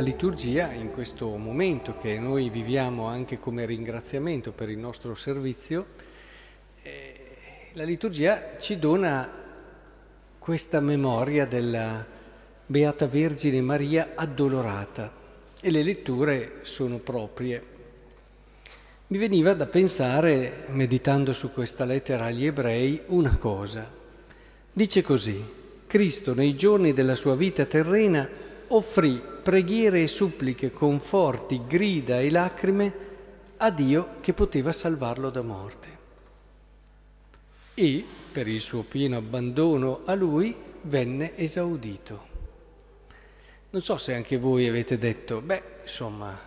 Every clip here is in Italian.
la liturgia in questo momento che noi viviamo anche come ringraziamento per il nostro servizio, eh, la liturgia ci dona questa memoria della Beata Vergine Maria addolorata e le letture sono proprie. Mi veniva da pensare, meditando su questa lettera agli ebrei, una cosa. Dice così, Cristo nei giorni della sua vita terrena offrì preghiere e suppliche con forti grida e lacrime a Dio che poteva salvarlo da morte. E, per il suo pieno abbandono a lui, venne esaudito. Non so se anche voi avete detto, beh, insomma,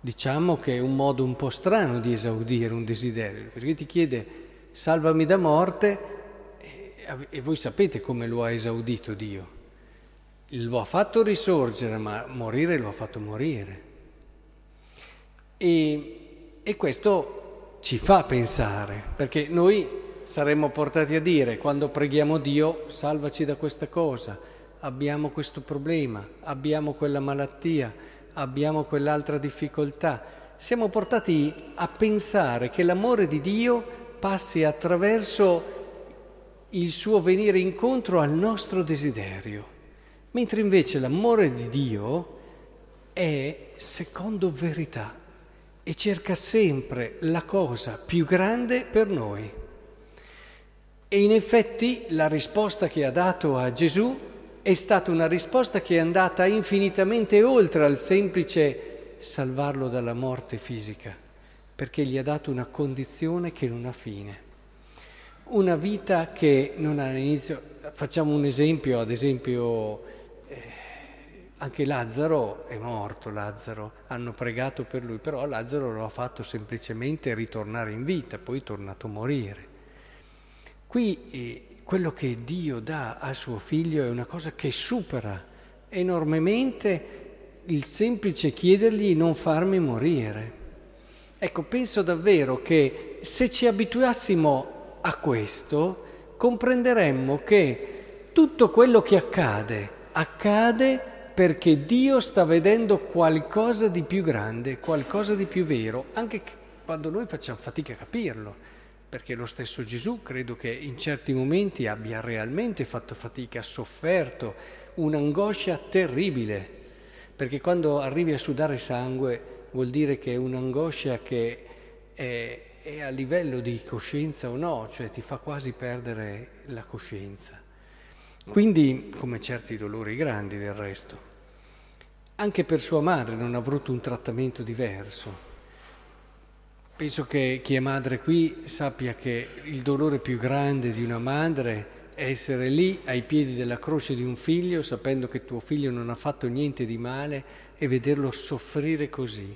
diciamo che è un modo un po' strano di esaudire un desiderio, perché ti chiede salvami da morte e voi sapete come lo ha esaudito Dio. Lo ha fatto risorgere, ma morire lo ha fatto morire. E, e questo ci fa pensare, perché noi saremmo portati a dire, quando preghiamo Dio, salvaci da questa cosa, abbiamo questo problema, abbiamo quella malattia, abbiamo quell'altra difficoltà. Siamo portati a pensare che l'amore di Dio passi attraverso il suo venire incontro al nostro desiderio, mentre invece l'amore di Dio è secondo verità e cerca sempre la cosa più grande per noi. E in effetti la risposta che ha dato a Gesù è stata una risposta che è andata infinitamente oltre al semplice salvarlo dalla morte fisica, perché gli ha dato una condizione che non ha fine, una vita che non ha inizio. Facciamo un esempio, ad esempio anche Lazzaro è morto, Lazzaro, hanno pregato per lui, però Lazzaro lo ha fatto semplicemente ritornare in vita, poi è tornato a morire. Qui eh, quello che Dio dà a suo figlio è una cosa che supera enormemente il semplice chiedergli non farmi morire. Ecco, penso davvero che se ci abituassimo a questo, comprenderemmo che tutto quello che accade, accade perché Dio sta vedendo qualcosa di più grande, qualcosa di più vero, anche quando noi facciamo fatica a capirlo perché lo stesso Gesù credo che in certi momenti abbia realmente fatto fatica, ha sofferto un'angoscia terribile, perché quando arrivi a sudare sangue vuol dire che è un'angoscia che è, è a livello di coscienza o no, cioè ti fa quasi perdere la coscienza. Quindi, come certi dolori grandi del resto, anche per sua madre non ha avuto un trattamento diverso Penso che chi è madre qui sappia che il dolore più grande di una madre è essere lì ai piedi della croce di un figlio sapendo che tuo figlio non ha fatto niente di male e vederlo soffrire così.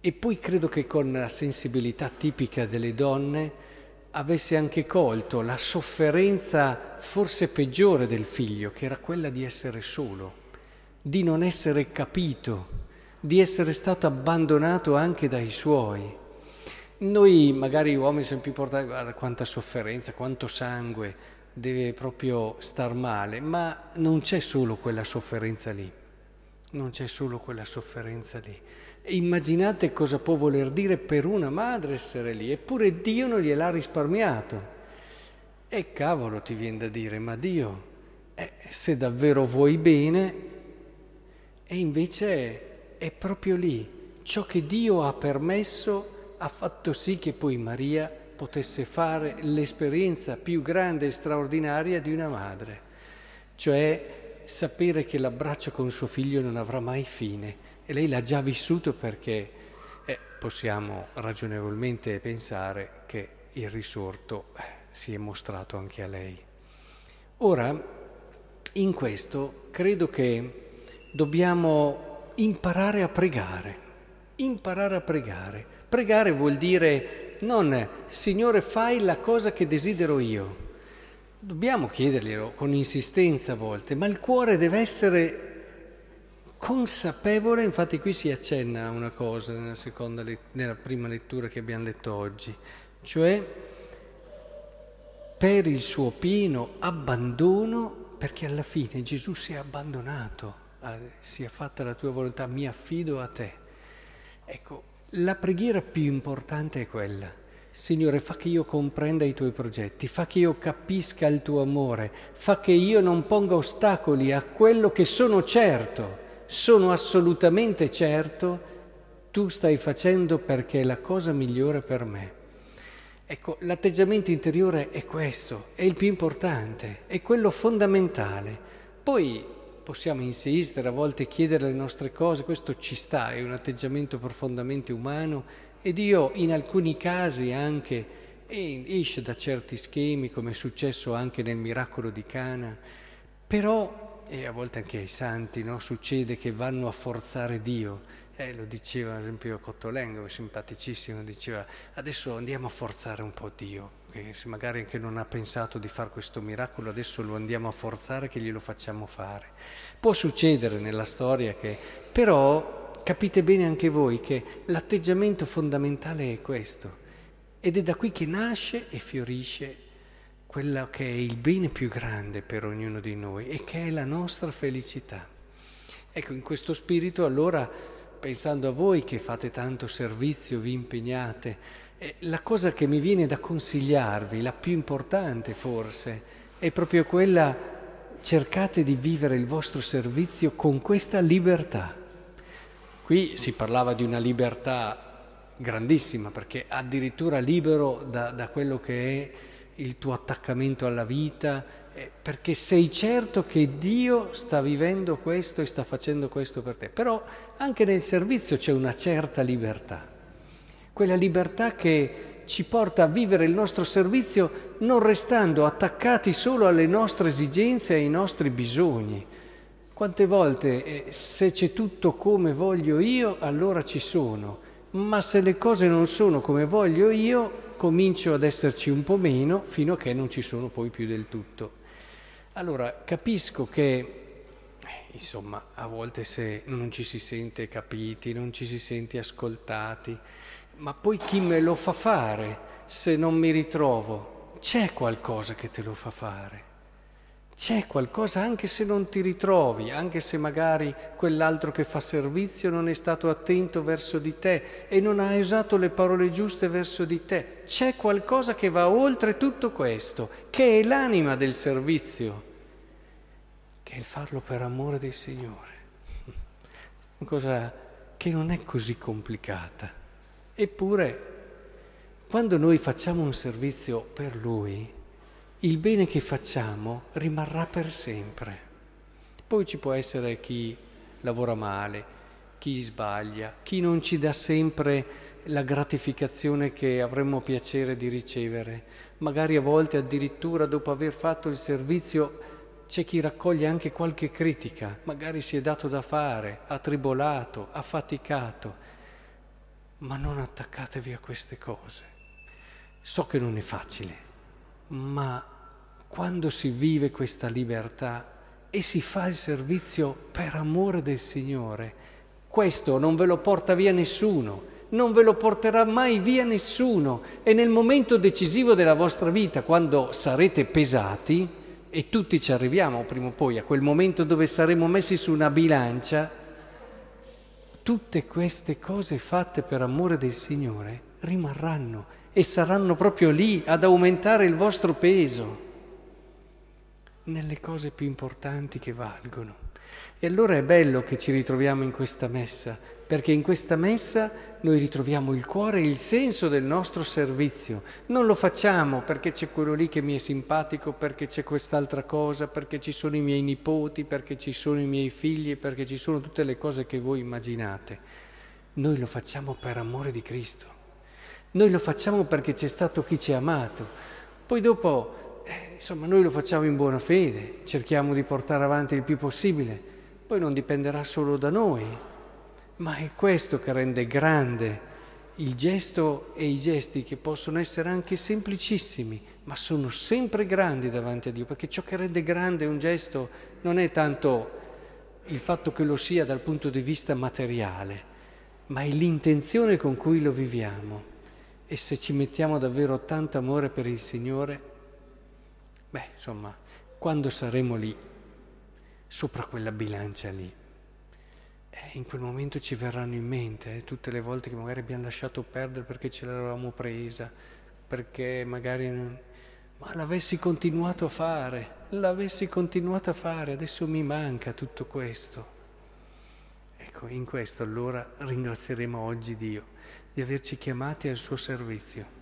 E poi credo che con la sensibilità tipica delle donne avesse anche colto la sofferenza forse peggiore del figlio, che era quella di essere solo, di non essere capito, di essere stato abbandonato anche dai suoi. Noi magari uomini siamo più portati, guarda quanta sofferenza, quanto sangue, deve proprio star male, ma non c'è solo quella sofferenza lì, non c'è solo quella sofferenza lì. Immaginate cosa può voler dire per una madre essere lì, eppure Dio non gliel'ha risparmiato. E cavolo ti viene da dire, ma Dio, eh, se davvero vuoi bene, e invece è proprio lì, ciò che Dio ha permesso ha fatto sì che poi Maria potesse fare l'esperienza più grande e straordinaria di una madre, cioè sapere che l'abbraccio con suo figlio non avrà mai fine e lei l'ha già vissuto perché eh, possiamo ragionevolmente pensare che il risorto eh, si è mostrato anche a lei. Ora, in questo credo che dobbiamo imparare a pregare, imparare a pregare Pregare vuol dire non Signore fai la cosa che desidero io. Dobbiamo chiederglielo con insistenza a volte, ma il cuore deve essere consapevole, infatti qui si accenna a una cosa nella, seconda, nella prima lettura che abbiamo letto oggi, cioè per il suo pieno abbandono, perché alla fine Gesù si è abbandonato sia fatta la tua volontà, mi affido a te. Ecco, la preghiera più importante è quella. Signore, fa che io comprenda i tuoi progetti, fa che io capisca il tuo amore, fa che io non ponga ostacoli a quello che sono certo, sono assolutamente certo, tu stai facendo perché è la cosa migliore per me. Ecco, l'atteggiamento interiore è questo, è il più importante, è quello fondamentale. Poi possiamo insistere, a volte chiedere le nostre cose, questo ci sta, è un atteggiamento profondamente umano e Dio in alcuni casi anche esce da certi schemi, come è successo anche nel miracolo di Cana, però, e a volte anche ai santi, no, succede che vanno a forzare Dio. Eh, lo diceva ad esempio Cottolengo, simpaticissimo, diceva adesso andiamo a forzare un po' Dio, che se magari anche non ha pensato di fare questo miracolo, adesso lo andiamo a forzare che glielo facciamo fare. Può succedere nella storia che però capite bene anche voi che l'atteggiamento fondamentale è questo ed è da qui che nasce e fiorisce quello che è il bene più grande per ognuno di noi e che è la nostra felicità. Ecco, in questo spirito allora, pensando a voi che fate tanto servizio, vi impegnate, eh, la cosa che mi viene da consigliarvi, la più importante forse, è proprio quella, cercate di vivere il vostro servizio con questa libertà Qui si parlava di una libertà grandissima, perché addirittura libero da, da quello che è il tuo attaccamento alla vita, eh, perché sei certo che Dio sta vivendo questo e sta facendo questo per te. Però anche nel servizio c'è una certa libertà, quella libertà che ci porta a vivere il nostro servizio non restando attaccati solo alle nostre esigenze e ai nostri bisogni, quante volte eh, se c'è tutto come voglio io, allora ci sono, ma se le cose non sono come voglio io, comincio ad esserci un po' meno fino a che non ci sono poi più del tutto. Allora capisco che, insomma, a volte se non ci si sente capiti, non ci si sente ascoltati, ma poi chi me lo fa fare se non mi ritrovo? C'è qualcosa che te lo fa fare. C'è qualcosa anche se non ti ritrovi, anche se magari quell'altro che fa servizio non è stato attento verso di te e non ha usato le parole giuste verso di te. C'è qualcosa che va oltre tutto questo, che è l'anima del servizio, che è il farlo per amore del Signore. Una cosa che non è così complicata. Eppure, quando noi facciamo un servizio per Lui, il bene che facciamo rimarrà per sempre. Poi ci può essere chi lavora male, chi sbaglia, chi non ci dà sempre la gratificazione che avremmo piacere di ricevere. Magari a volte addirittura dopo aver fatto il servizio c'è chi raccoglie anche qualche critica, magari si è dato da fare, ha tribolato, ha faticato, ma non attaccatevi a queste cose. So che non è facile, ma quando si vive questa libertà e si fa il servizio per amore del Signore, questo non ve lo porta via nessuno, non ve lo porterà mai via nessuno. E nel momento decisivo della vostra vita, quando sarete pesati, e tutti ci arriviamo prima o poi a quel momento dove saremo messi su una bilancia, tutte queste cose fatte per amore del Signore rimarranno e saranno proprio lì ad aumentare il vostro peso nelle cose più importanti che valgono. E allora è bello che ci ritroviamo in questa messa, perché in questa messa noi ritroviamo il cuore e il senso del nostro servizio. Non lo facciamo perché c'è quello lì che mi è simpatico, perché c'è quest'altra cosa, perché ci sono i miei nipoti, perché ci sono i miei figli, perché ci sono tutte le cose che voi immaginate. Noi lo facciamo per amore di Cristo. Noi lo facciamo perché c'è stato chi ci ha amato. Poi dopo eh, insomma, noi lo facciamo in buona fede, cerchiamo di portare avanti il più possibile, poi non dipenderà solo da noi, ma è questo che rende grande il gesto e i gesti che possono essere anche semplicissimi, ma sono sempre grandi davanti a Dio, perché ciò che rende grande un gesto non è tanto il fatto che lo sia dal punto di vista materiale, ma è l'intenzione con cui lo viviamo. E se ci mettiamo davvero tanto amore per il Signore, Beh, insomma, quando saremo lì, sopra quella bilancia lì, eh, in quel momento ci verranno in mente eh, tutte le volte che magari abbiamo lasciato perdere perché ce l'avevamo presa, perché magari... Non... Ma l'avessi continuato a fare, l'avessi continuato a fare, adesso mi manca tutto questo. Ecco, in questo allora ringrazieremo oggi Dio di averci chiamati al suo servizio.